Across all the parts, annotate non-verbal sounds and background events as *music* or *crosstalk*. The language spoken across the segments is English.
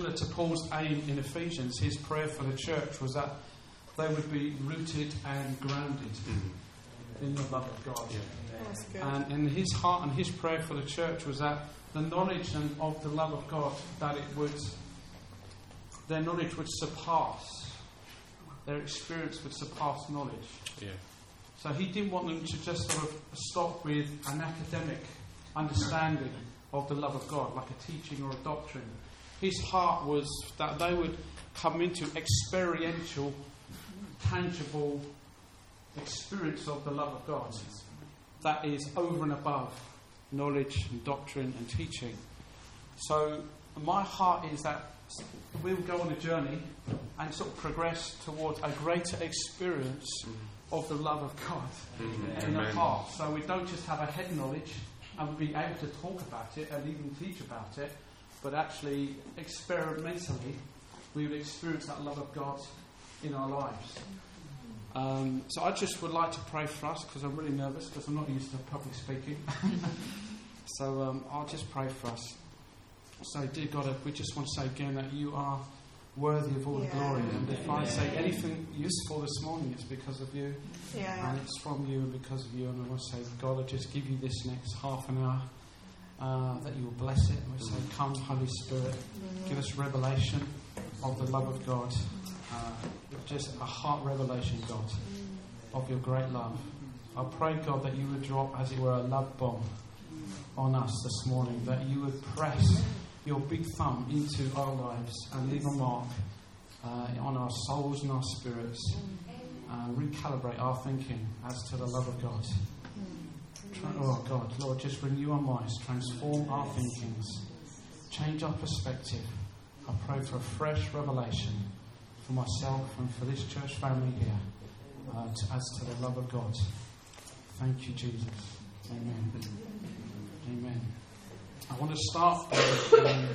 similar to Paul's aim in Ephesians, his prayer for the church was that they would be rooted and grounded mm-hmm. in the love of God. That's good. And in his heart and his prayer for the church was that the knowledge and of the love of God, that it would, their knowledge would surpass, their experience would surpass knowledge. Yeah. So he didn't want them to just sort of stop with an academic understanding of the love of God, like a teaching or a doctrine. His heart was that they would come into experiential, tangible experience of the love of God. That is over and above knowledge and doctrine and teaching. So my heart is that we'll go on a journey and sort of progress towards a greater experience of the love of God in our heart. So we don't just have a head knowledge and be able to talk about it and even teach about it, but actually experimentally we would experience that love of God in our lives. Um, so I just would like to pray for us because I'm really nervous because I'm not used to public speaking. *laughs* so um, I'll just pray for us. So, dear God, we just want to say again that you are worthy of all the glory. And if I say anything useful this morning, it's because of you. Yeah. And it's from you and because of you. And I want to say, God, I just give you this next half an hour uh, that you will bless it. And we say, Come, Holy Spirit, give us revelation of the love of God. Uh, just a heart revelation, God, of your great love. I pray, God, that you would drop, as it were, a love bomb on us this morning, that you would press your big thumb into our lives and leave a mark uh, on our souls and our spirits uh, recalibrate our thinking as to the love of God. Oh God, Lord, just renew our minds, transform our thinkings, change our perspective. I pray for a fresh revelation for myself and for this church family here uh, to, as to the love of God. Thank you, Jesus. Amen. Amen. I want to start by, um,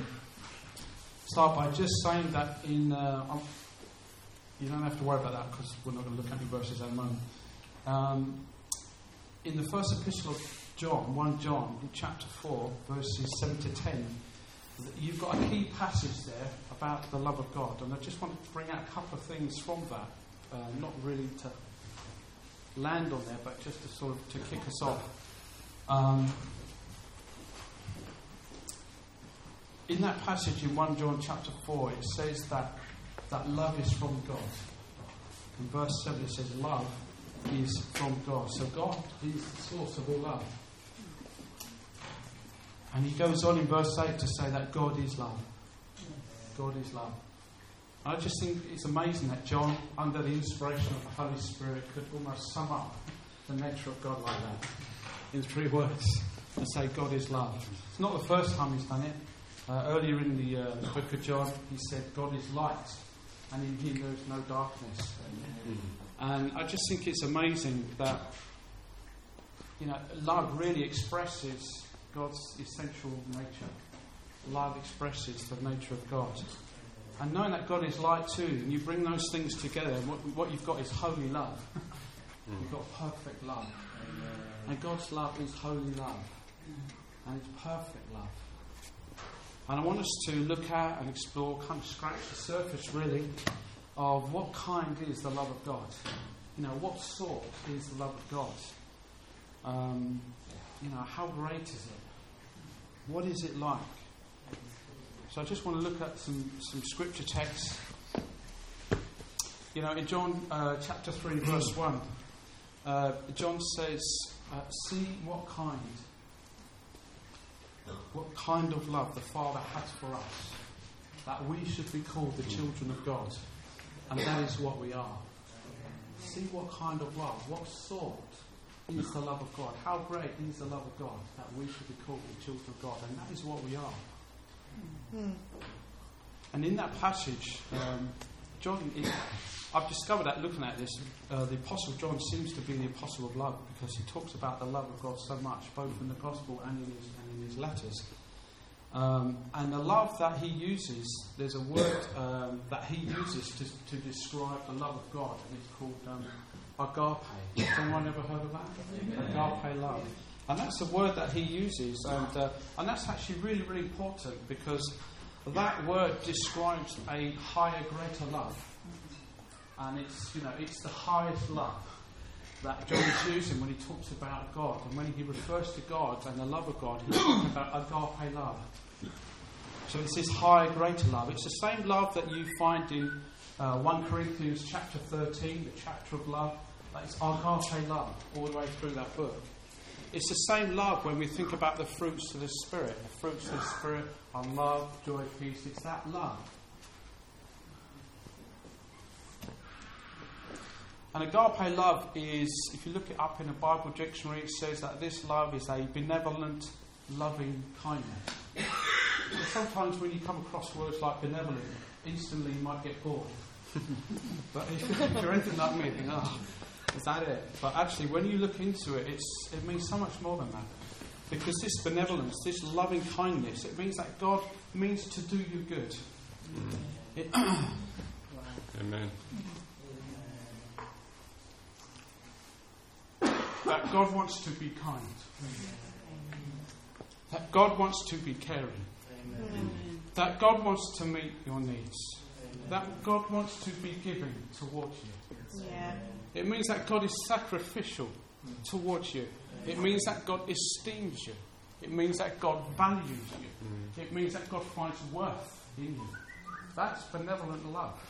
start by just saying that in. Uh, you don't have to worry about that because we're not going to look at any verses at the moment. Um, in the first epistle of John, 1 John, chapter 4, verses 7 to 10, you've got a key passage there about the love of God. And I just want to bring out a couple of things from that. Uh, not really to land on there, but just to sort of to kick us off. Um, in that passage in 1 John chapter 4, it says that, that love is from God. In verse 7, it says, Love is from God. So God is the source of all love. And he goes on in verse 8 to say that God is love. God is love. I just think it's amazing that John, under the inspiration of the Holy Spirit, could almost sum up the nature of God like that in three *laughs* words and say, God is love. It's not the first time he's done it. Uh, earlier in the, uh, book of John, he said, God is light, and in him there is no darkness. And I just think it's amazing that you know, love really expresses God's essential nature. Love expresses the nature of God. And knowing that God is light too, and you bring those things together, what, what you've got is holy love. *laughs* you've got perfect love. And God's love is holy love. And it's perfect love. And I want us to look at and explore, kind of scratch the surface really, of what kind is the love of God. You know, what sort is the love of God? Um, you know, how great is it? What is it like? So I just want to look at some, some scripture texts. You know, in John uh, chapter 3, verse *clears throat* 1, uh, John says, uh, See what kind, what kind of love the Father has for us, that we should be called the children of God. And that is what we are. See what kind of love, what sort is the love of God, how great is the love of God, that we should be called the children of God. And that is what we are. And in that passage, um, John, I've discovered that looking at this, uh, the Apostle John seems to be the Apostle of love because he talks about the love of God so much, both in the Gospel and in his, and in his letters. Um, and the love that he uses, there's a word um, that he uses to, to describe the love of God, and it's called um, agape. Has anyone ever heard of that? Agape love. And that's the word that he uses, and, uh, and that's actually really, really important because that word describes a higher, greater love. And it's, you know, it's the highest love that John is using when he talks about God. And when he refers to God and the love of God, he's talking about agape love. So it's this higher, greater love. It's the same love that you find in uh, 1 Corinthians chapter 13, the chapter of love. That is agape love all the way through that book. It's the same love when we think about the fruits of the Spirit. The fruits of the Spirit are love, joy, peace. It's that love. And agape love is, if you look it up in a Bible dictionary, it says that this love is a benevolent, loving kindness. Sometimes when you come across words like benevolent, instantly you might get bored. *laughs* but if, if, you're anything like me, you think, oh, is that it? But actually, when you look into it, it's, it means so much more than that. Because this benevolence, this loving kindness, it means that God means to do you good. Mm. It, *coughs* Amen. that God wants to be kind. That God wants to be caring. That God wants to meet your needs. That God wants to be giving towards you. Yeah. It means that God is sacrificial towards you. It means that God esteems you. It means that God values you. Mm. It means that God finds worth in you. That's benevolent love.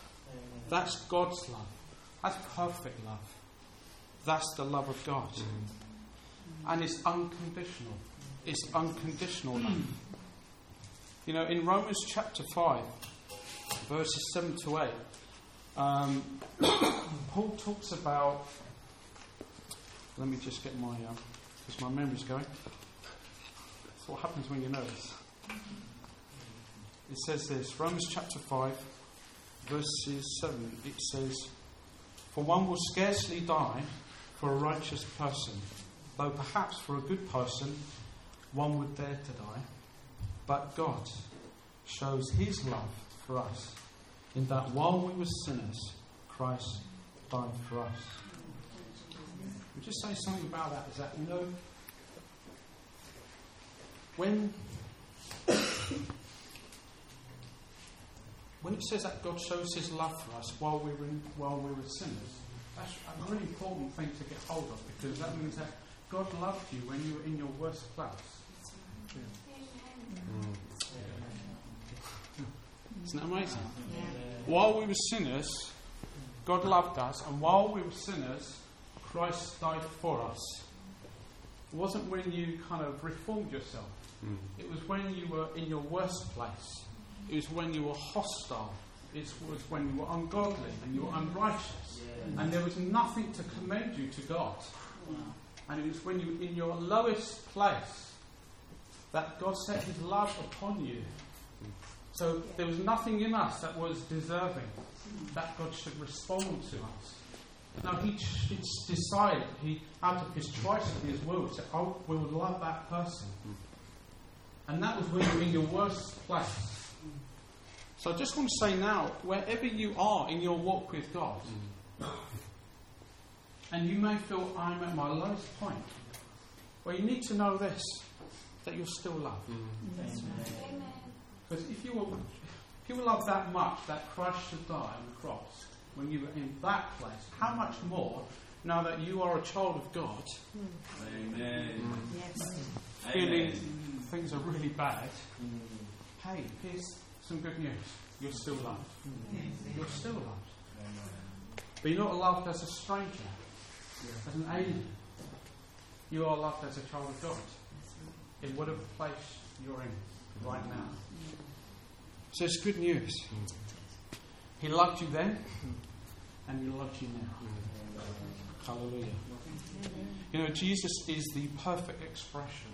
That's God's love. That's perfect love. That's the love of God. Mm. And it's unconditional. It's unconditional love. You know, in Romans chapter 5, verses 7 to 8, um, *coughs* Paul talks about. Let me just get my. Because um, my memory's going. That's what happens when you know this. It says this Romans chapter 5, verses 7. It says, For one will scarcely die for a righteous person, though perhaps for a good person one would dare to die. But God shows his love for us in that while we were sinners, Christ died for us. We just say something about that is that, you know, when when it says that God shows his love for us while we were, in, while we were sinners, that's a really important thing to get hold of because that means that God loved you when you were in your worst place. Mm. Isn't that amazing? Yeah. While we were sinners, God loved us, and while we were sinners, Christ died for us. It wasn't when you kind of reformed yourself, mm. it was when you were in your worst place. It was when you were hostile. It was when you were ungodly and you were unrighteous. Yeah. And there was nothing to commend you to God. Wow. And it was when you were in your lowest place that God set his love upon you so there was nothing in us that was deserving that God should respond to us. Now he decided, he out of his choice of his will, said, "Oh, we would love that person," and that was when you're in your worst place. So I just want to say now, wherever you are in your walk with God, and you may feel I'm at my lowest point, well, you need to know this: that you're still loved. Amen. Because if you were, if you were loved that much that Christ should die on the cross when you were in that place, how much more now that you are a child of God? Amen. Yes. Feeling Amen. things are really bad. Mm. Hey, here's some good news. You're still loved. You're still loved. But you're not loved as a stranger, as an alien. You are loved as a child of God in whatever place you're in right now. So it's good news. He loved you then, and He loves you now. Hallelujah. You know, Jesus is the perfect expression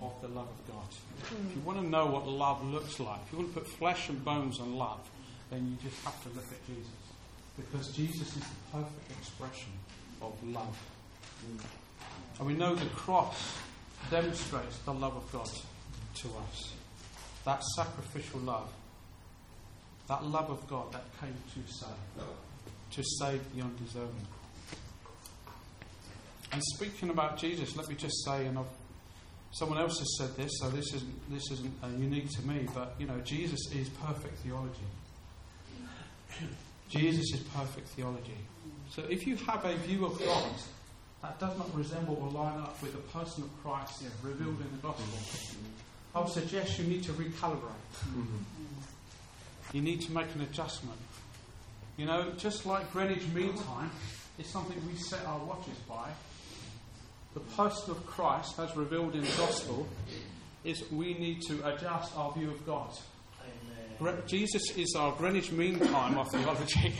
of the love of God. If you want to know what love looks like, if you want to put flesh and bones on love, then you just have to look at Jesus. Because Jesus is the perfect expression of love. And we know the cross demonstrates the love of God to us. That sacrificial love that love of God that came to save, to save the undeserving. And speaking about Jesus, let me just say, and I've Someone else has said this, so this isn't, this isn't uh, unique to me, but you know, Jesus is perfect theology. *coughs* Jesus is perfect theology. So if you have a view of God that does not resemble or line up with the person of Christ revealed in the gospel, I would suggest you need to recalibrate. Mm-hmm. You need to make an adjustment. You know, just like Greenwich Mean Time is something we set our watches by, the person of Christ, as revealed in the gospel, is we need to adjust our view of God. Amen. Jesus is our Greenwich Mean Time *laughs* of theology.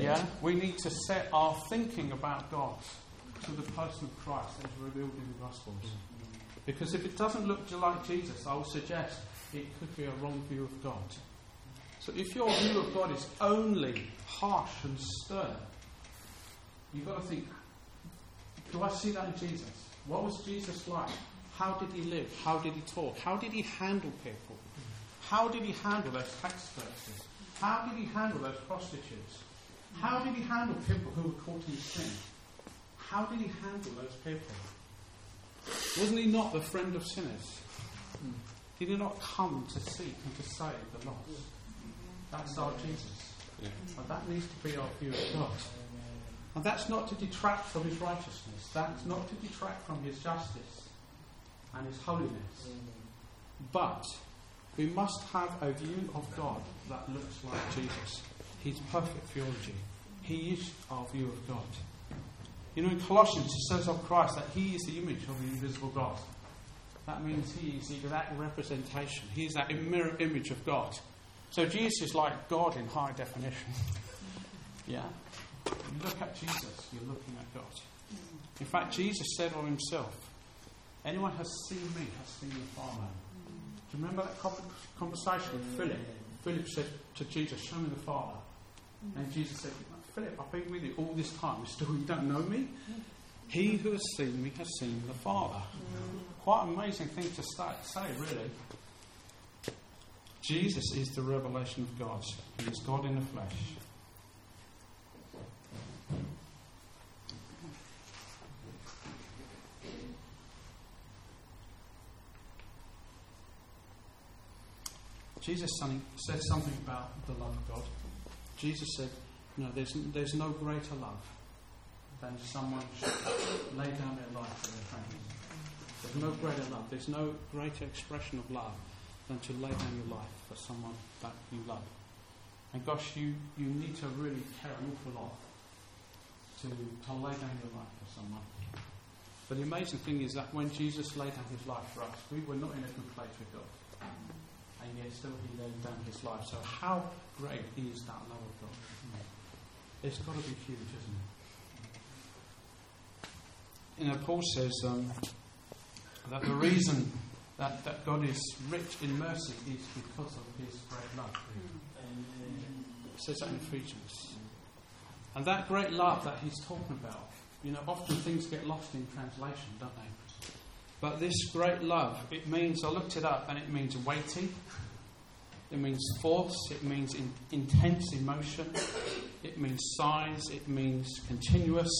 yeah, we need to set our thinking about God to the person of Christ as revealed in the Gospels. Because if it doesn't look like Jesus, I would suggest it could be a wrong view of God. So if your view of God is only harsh and stern, you've got to think, do I see that in Jesus? What was Jesus like? How did he live? How did he talk? How did he handle people? How did he handle those tax collectors? How did he handle those prostitutes? How did he handle people who were caught in sin? How did he handle those people? Wasn't he not the friend of sinners? Did he not come to seek and to save the lost? That's our Jesus. Yeah. And that needs to be our view of God. And that's not to detract from his righteousness. That's not to detract from his justice and his holiness. But we must have a view of God that looks like Jesus. He's perfect theology. He is our view of God. You know, in Colossians, it says of Christ that He is the image of the invisible God. That means He is the exact representation. He is that mirror image of God. So Jesus is like God in high definition. *laughs* yeah? You look at Jesus, you're looking at God. In fact, Jesus said of Himself, Anyone who has seen me has seen the Father. Do you remember that conversation with Philip? Philip said to Jesus, Show me the Father. And Jesus said, Philip, I've been with you all this time. You still, you don't know me? He who has seen me has seen the Father. Quite an amazing thing to say, really. Jesus is the revelation of God. He is God in the flesh. Jesus said something about the love of God. Jesus said, no, there's, there's no greater love than someone should lay down their life for their friends. There's no greater love. There's no greater expression of love than to lay down your life for someone that you love. And gosh, you, you need to really care an awful lot to, to lay down your life for someone. But the amazing thing is that when Jesus laid down his life for us, we were not in a good place with God. And yet still he laid down his life. So how great is that love of God? It's got to be huge, isn't it? You know, Paul says um, that the reason that, that God is rich in mercy is because of his great love. It says that in Ephesians. And that great love that he's talking about, you know, often things get lost in translation, don't they? But this great love, it means, I looked it up, and it means weighty, it means force, it means in, intense emotion, it means size, it means continuous.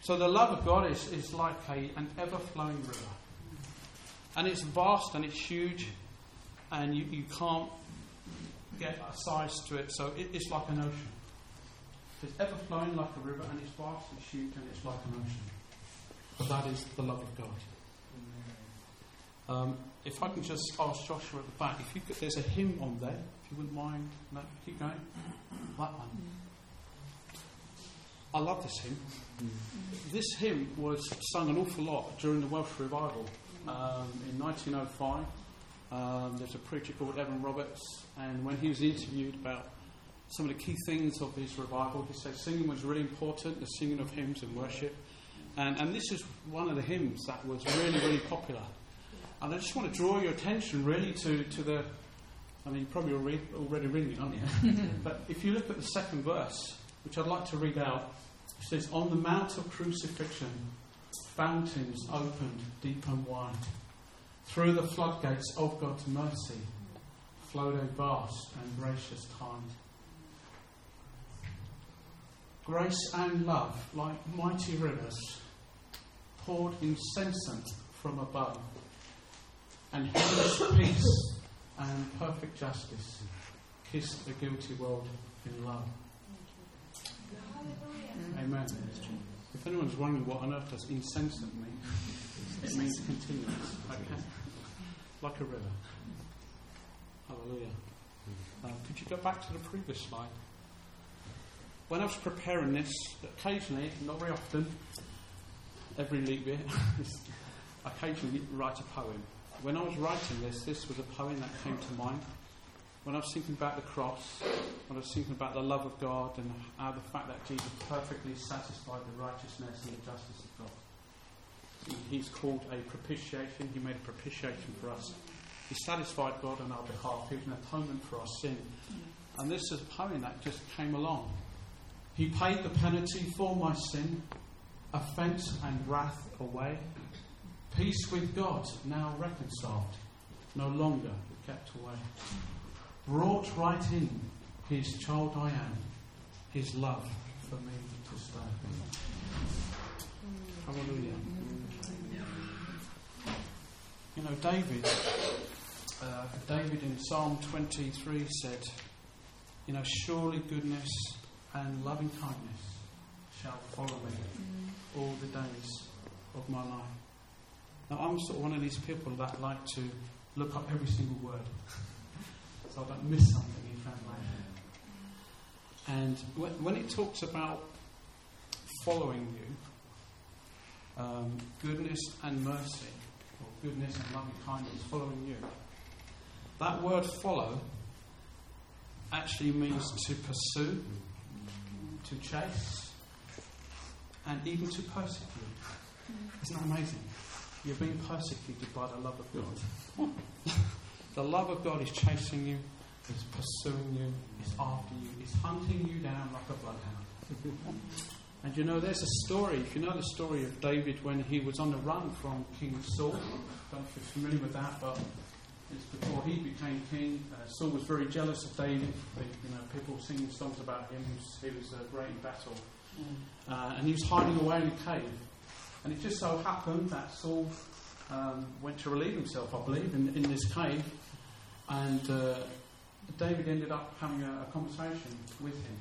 So the love of God is, is like a, an ever flowing river. And it's vast and it's huge, and you, you can't get a size to it, so it, it's like an ocean. It's ever flowing like a river, and it's vast, it's huge, and it's like an ocean. But that is the love of God. Um, if I can just ask Joshua at the back, if you could, there's a hymn on there, if you wouldn't mind. No, keep going. That one. I love this hymn. This hymn was sung an awful lot during the Welsh revival um, in 1905. Um, there's a preacher called Evan Roberts, and when he was interviewed about some of the key things of his revival, he said singing was really important, the singing of hymns and worship. And, and this is one of the hymns that was really, really popular. And I just want to draw your attention really to, to the. I mean, you're probably already, already reading it, aren't you? *laughs* but if you look at the second verse, which I'd like to read out, it says, On the Mount of Crucifixion, fountains opened deep and wide. Through the floodgates of God's mercy flowed a vast and gracious tide. Grace and love, like mighty rivers, poured incessant from above. And his *coughs* peace and perfect justice kissed the guilty world in love. Amen. If anyone's wondering what on earth does incessant mean, it means continuous. Okay? Like a river. Hallelujah. Uh, could you go back to the previous slide? When I was preparing this, occasionally, not very often, every leap year, I *laughs* occasionally write a poem. When I was writing this, this was a poem that came to mind. When I was thinking about the cross, when I was thinking about the love of God and how the fact that Jesus perfectly satisfied the righteousness and the justice of God. He's called a propitiation. He made a propitiation for us. He satisfied God on our behalf. He was an atonement for our sin. And this is a poem that just came along. He paid the penalty for my sin, offence and wrath away. Peace with God, now reconciled, no longer kept away. Brought right in, his child I am, his love for me to stay. Hallelujah. You know, David, uh, David in Psalm 23 said, You know, surely goodness and loving kindness shall follow me all the days of my life. Now, I'm sort of one of these people that like to look up every single word *laughs* so I don't miss something in translation. And when, when it talks about following you, um, goodness and mercy, or goodness and loving kindness following you, that word follow actually means to pursue, to chase, and even to persecute. Isn't that amazing? You're being persecuted by the love of God. *laughs* the love of God is chasing you, is pursuing you, is after you, is hunting you down like a bloodhound. and you know, there's a story, if you know the story of David when he was on the run from King Saul. I don't know if you're familiar with that, but it's before he became king. Uh, Saul was very jealous of David. You know, people singing songs about him. He was, he was great in battle. Uh, and he was hiding away in a cave. And it just so happened that Saul um, went to relieve himself, I believe, in, in this cave. And uh, David ended up having a, a, conversation with him.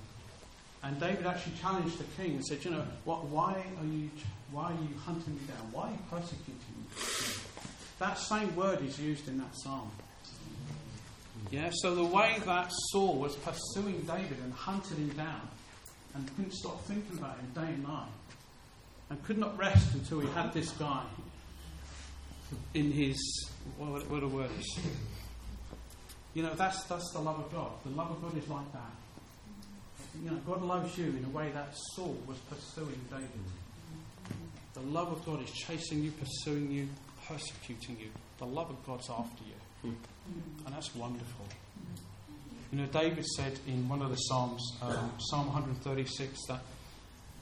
And David actually challenged the king and said, You know, what, why, are you, why are you hunting me down? Why are you persecuting me? That same word is used in that psalm. Yeah, so the way that Saul was pursuing David and hunted him down and couldn't stop thinking about him day and night and could not rest until he had this guy in his what, what a word is. You know, that's that's the love of God. The love of God is like that. You know, God loves you in a way that Saul was pursuing David. The love of God is chasing you, pursuing you, persecuting you. The love of God's after you. And that's wonderful. You know, David said in one of the Psalms, um, Psalm 136, that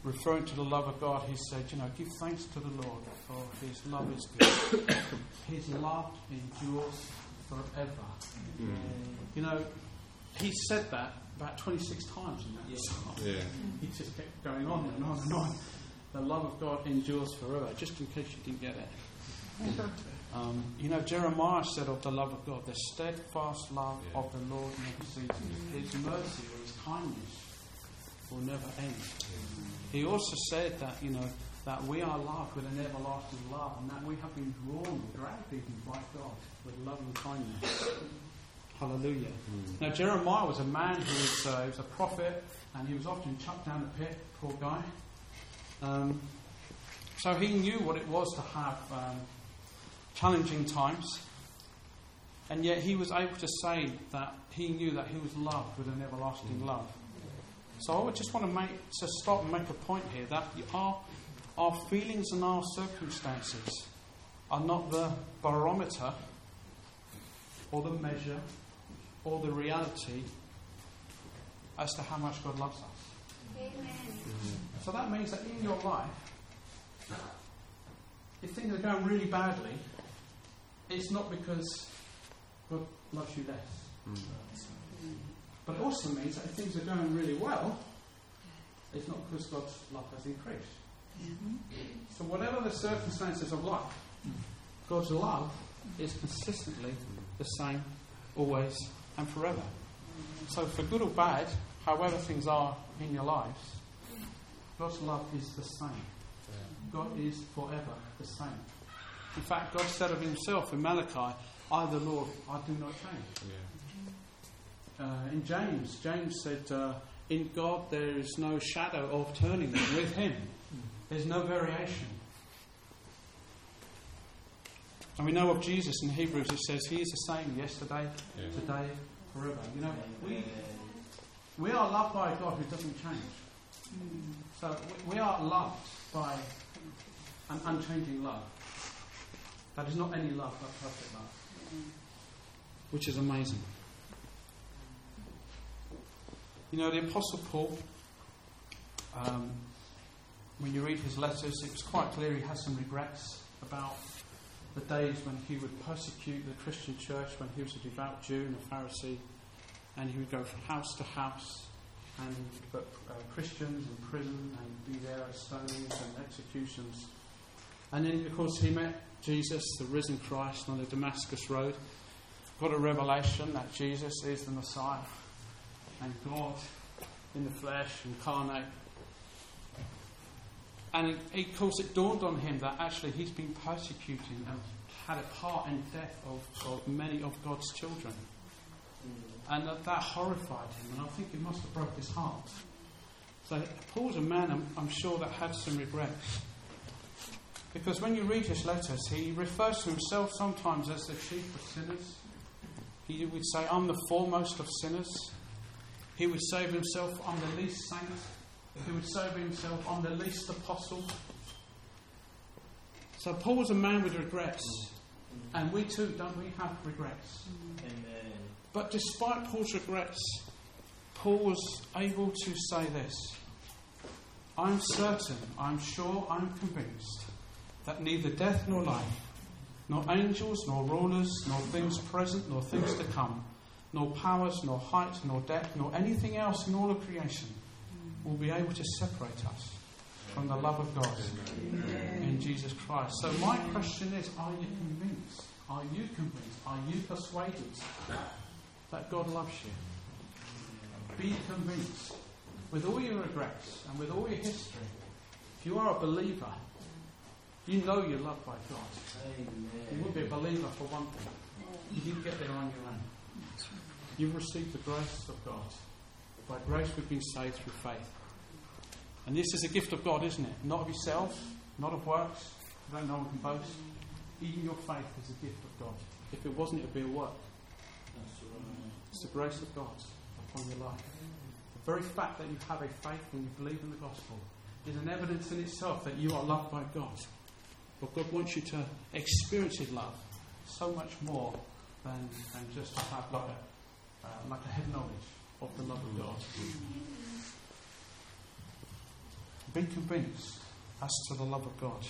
referring to the love of God, he said, You know, give thanks to the Lord, for his love is good. his love endures forever. Mm. You know, he said that about 26 times in that yeah. psalm. Yeah. *laughs* He just kept going on and on and on. The love of God endures forever, just in case you didn't get it. *laughs* Um, you know, Jeremiah said of the love of God, the steadfast love yeah. of the Lord never ceases. His mercy or his kindness will never end. He also said that, you know, that we are loved with an everlasting love and that we have been drawn, dragged even by God with loving kindness. Hallelujah. Mm. Now, Jeremiah was a man who was, uh, was a prophet and he was often chucked down the pit, poor guy. Um, so he knew what it was to have um, challenging times. And yet he was able to say that he knew that he was loved with an everlasting mm. love. So I would just want to make to stop and make a point here that our our feelings and our circumstances are not the barometer or the measure or the reality as to how much God loves us. Amen. So that means that in your life, if things are going really badly, it's not because God loves you less. Mm. But it also means that if things are going really well, it's not because God's love has increased. Mm-hmm. So, whatever the circumstances of life, God's love is consistently the same, always and forever. So, for good or bad, however things are in your lives, God's love is the same. God is forever the same. In fact, God said of himself in Malachi, I, the Lord, I do not change. Yeah. Uh, in James, James said, uh, In God there is no shadow of turning with him. There's no variation. And we know of Jesus in Hebrews, it says he is the same yesterday, Yeah. today, forever. You know, we, we are loved by a God who doesn't change. So we, are loved by an unchanging love. That is not any love, but perfect love. Which is amazing. You know, the Apostle Paul, um, when you read his letters, it was quite clear he has some regrets about the days when he would persecute the Christian church, when he was a devout Jew and a Pharisee, and he would go from house to house and put uh, Christians in prison and be there as stonings and executions. And then, of course, he met Jesus, the risen Christ, on the Damascus Road. Got a revelation that Jesus is the Messiah and God in the flesh, incarnate. And it, of course, it dawned on him that actually he's been persecuting and had a part in death of, of many of God's children. And that, that horrified him, and I think it must have broke his heart. So Paul's a man, I'm, I'm sure, that had some regrets. Because when you read his letters, he refers to himself sometimes as the chief of sinners. He would say, I'm the foremost of sinners. He would say of himself, I'm the least saint. He would say of himself, I'm the least apostle. So Paul was a man with regrets. Mm-hmm. And we too, don't we have regrets? Amen. But despite Paul's regrets, Paul was able to say this I'm certain, I'm sure, I'm convinced that neither death nor life, nor angels, nor rulers, nor things present, nor things to come, nor powers, nor height, nor depth, nor anything else in all of creation will be able to separate us from the love of God in Jesus Christ. So, my question is are you convinced? Are you convinced? Are you persuaded that God loves you? Be convinced. With all your regrets and with all your history, if you are a believer, you know you're loved by God. You Amen. would be a believer for one thing. You didn't get there on your own. You've received the grace of God. By grace we've been saved through faith. And this is a gift of God, isn't it? Not of yourself, not of works. I don't know one can boast. Even your faith is a gift of God. If it wasn't, it would be a work. It's the grace of God upon your life. The very fact that you have a faith and you believe in the gospel is an evidence in itself that you are loved by God. But God wants you to experience His love so much more than, than just to have like a, uh, like a head knowledge of the love of God. Be convinced as to the love of God.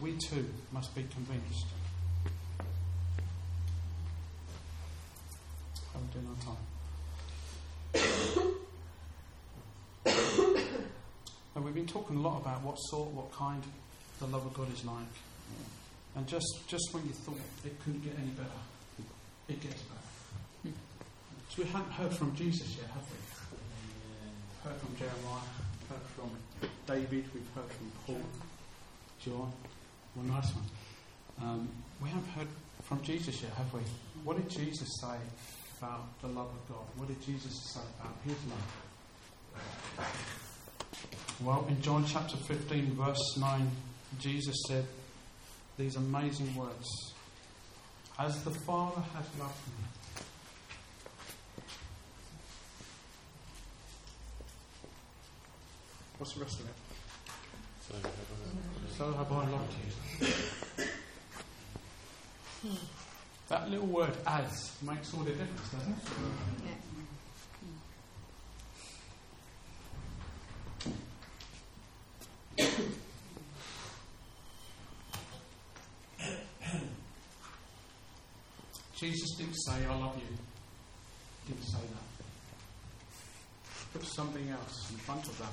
We too must be convinced. On time? *coughs* and we've been talking a lot about what sort, what kind the love of God is like. And just, just when you thought it couldn't get any better, it gets better. We haven't heard from Jesus yet, have we? Heard from Jeremiah, heard from David, we've heard from Paul, John. Well, nice one. Um, we haven't heard from Jesus yet, have we? What did Jesus say about the love of God? What did Jesus say about his love? Well, in John chapter 15, verse 9, Jesus said these amazing words As the Father has loved me. What's the rest of it? So, have a- So have I loved you. That little word as makes all the difference, doesn't it? Yeah. *coughs* Jesus didn't say, I love you. He didn't say that. Put something else in front of that.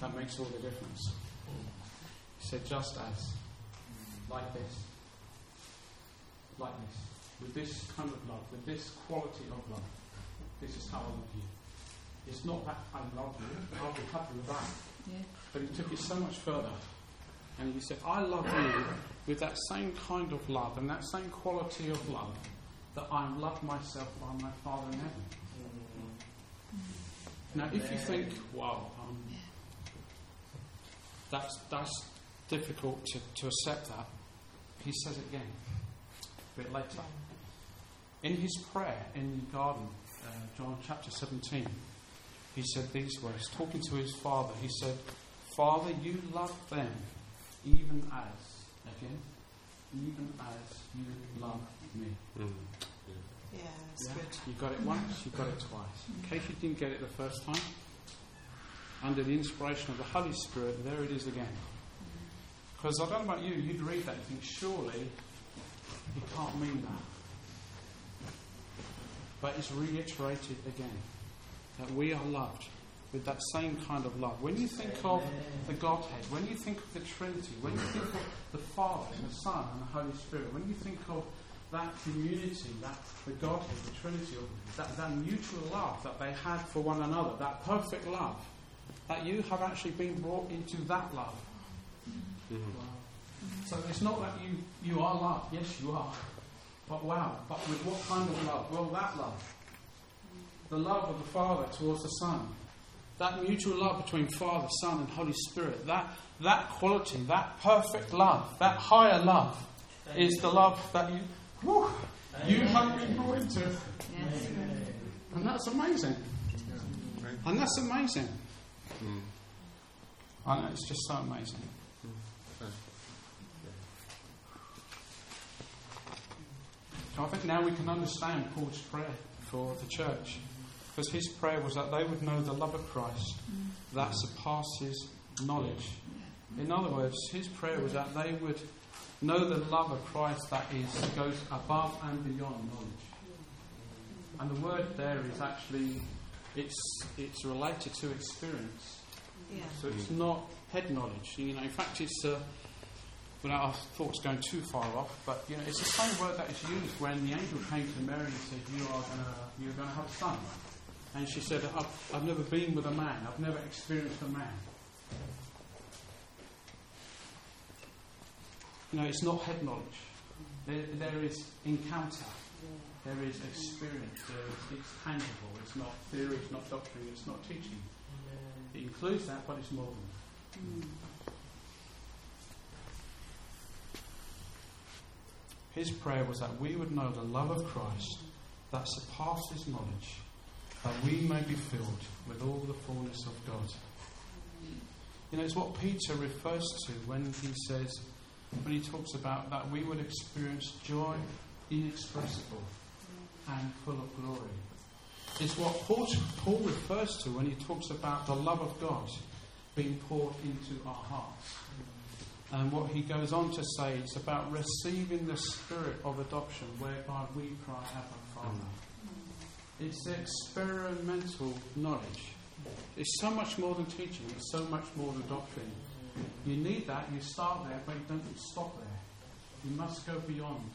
That makes all the difference. He said, just as. Like this. like this, with this kind of love, with this quality of love. This is how I love you. It's not that I love you, I'll be happy with that. Yeah. But he took it so much further. And he said, I love you with that same kind of love and that same quality of love that I am loved myself by my Father in heaven. Mm. Now, if you think, wow, that's, that's difficult to, to accept that, he says it again a bit later. In his prayer in the garden, uh, John chapter 17, he said these words, talking to his father, he said, Father, you love them even as, again, even as you love me. Mm. Yeah, that's Yeah? good. You got it once, you got it twice. In case you didn't get it the first time, under the inspiration of the Holy Spirit, there it is again. Because I don't know about you, you'd read that and think, surely he can't mean that. But it's reiterated again that we are loved with that same kind of love. When you think of the Godhead, when you think of the Trinity, when you think of the Father, and the Son, and the Holy Spirit, when you think of that community, that the Godhead, the Trinity, that, that mutual love that they had for one another, that perfect love, that you have actually been brought into that love. Mm. So it's not that you, you are loved, yes, you are. But wow, but with what kind of love? Well, that love. The love of the Father towards the Son. That mutual love between Father, Son, and Holy Spirit. That, that quality, that perfect love, that higher love is the love that you, whew, you have been brought into. Yes. And that's amazing. And that's amazing. Mm. I know, it's just so amazing. So I think now we can understand Paul's prayer for the church. Because his prayer was that they would know the love of Christ that surpasses knowledge. In other words, his prayer was that they would know the love of Christ that is goes above and beyond knowledge. And the word there is actually it's it's related to experience. Yeah. So it's not head knowledge. You know, in fact, it's uh, without our thoughts going too far off, but you know, it's the same word that is used when the angel came to Mary and said, "You are gonna, you're going to have a son," and she said, I've, "I've never been with a man. I've never experienced a man." You know, it's not head knowledge. There, there is encounter. There is experience. There is, it's tangible. It's not theory. It's not doctrine. It's not teaching. It includes that, but it's more than that. His prayer was that we would know the love of Christ that surpasses knowledge, that we may be filled with all the fullness of God. You know, it's what Peter refers to when he says, when he talks about that we would experience joy inexpressible and full of glory. It's what Paul, Paul refers to when he talks about the love of God being poured into our hearts. And what he goes on to say is about receiving the spirit of adoption, whereby we cry, Abba, Father. It's experimental knowledge. It's so much more than teaching, it's so much more than doctrine. You need that, you start there, but you don't stop there. You must go beyond.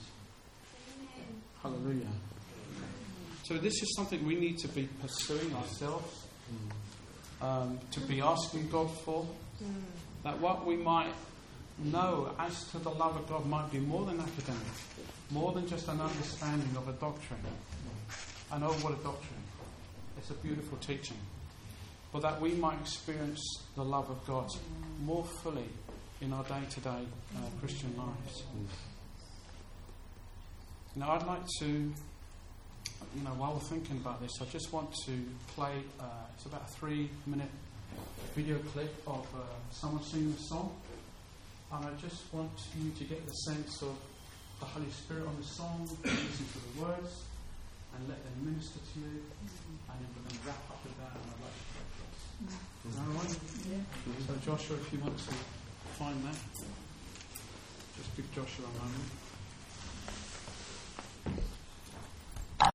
Hallelujah. So, this is something we need to be pursuing ourselves, um, to be asking God for. That what we might know as to the love of God might be more than academic, more than just an understanding of a doctrine. I know what a doctrine. It's a beautiful teaching. But that we might experience the love of God more fully in our day to day Christian lives. Now, I'd like to, you know, while we're thinking about this, I just want to play, uh, it's about a three minute video clip of uh, someone singing a song. And I just want you to get the sense of the Holy Spirit on the song, *coughs* listen to the words, and let them minister to you. And then we're going to wrap up with that, and I'd like to pray for us. Is that all right? Yeah. So, Joshua, if you want to find that, just give Joshua a moment.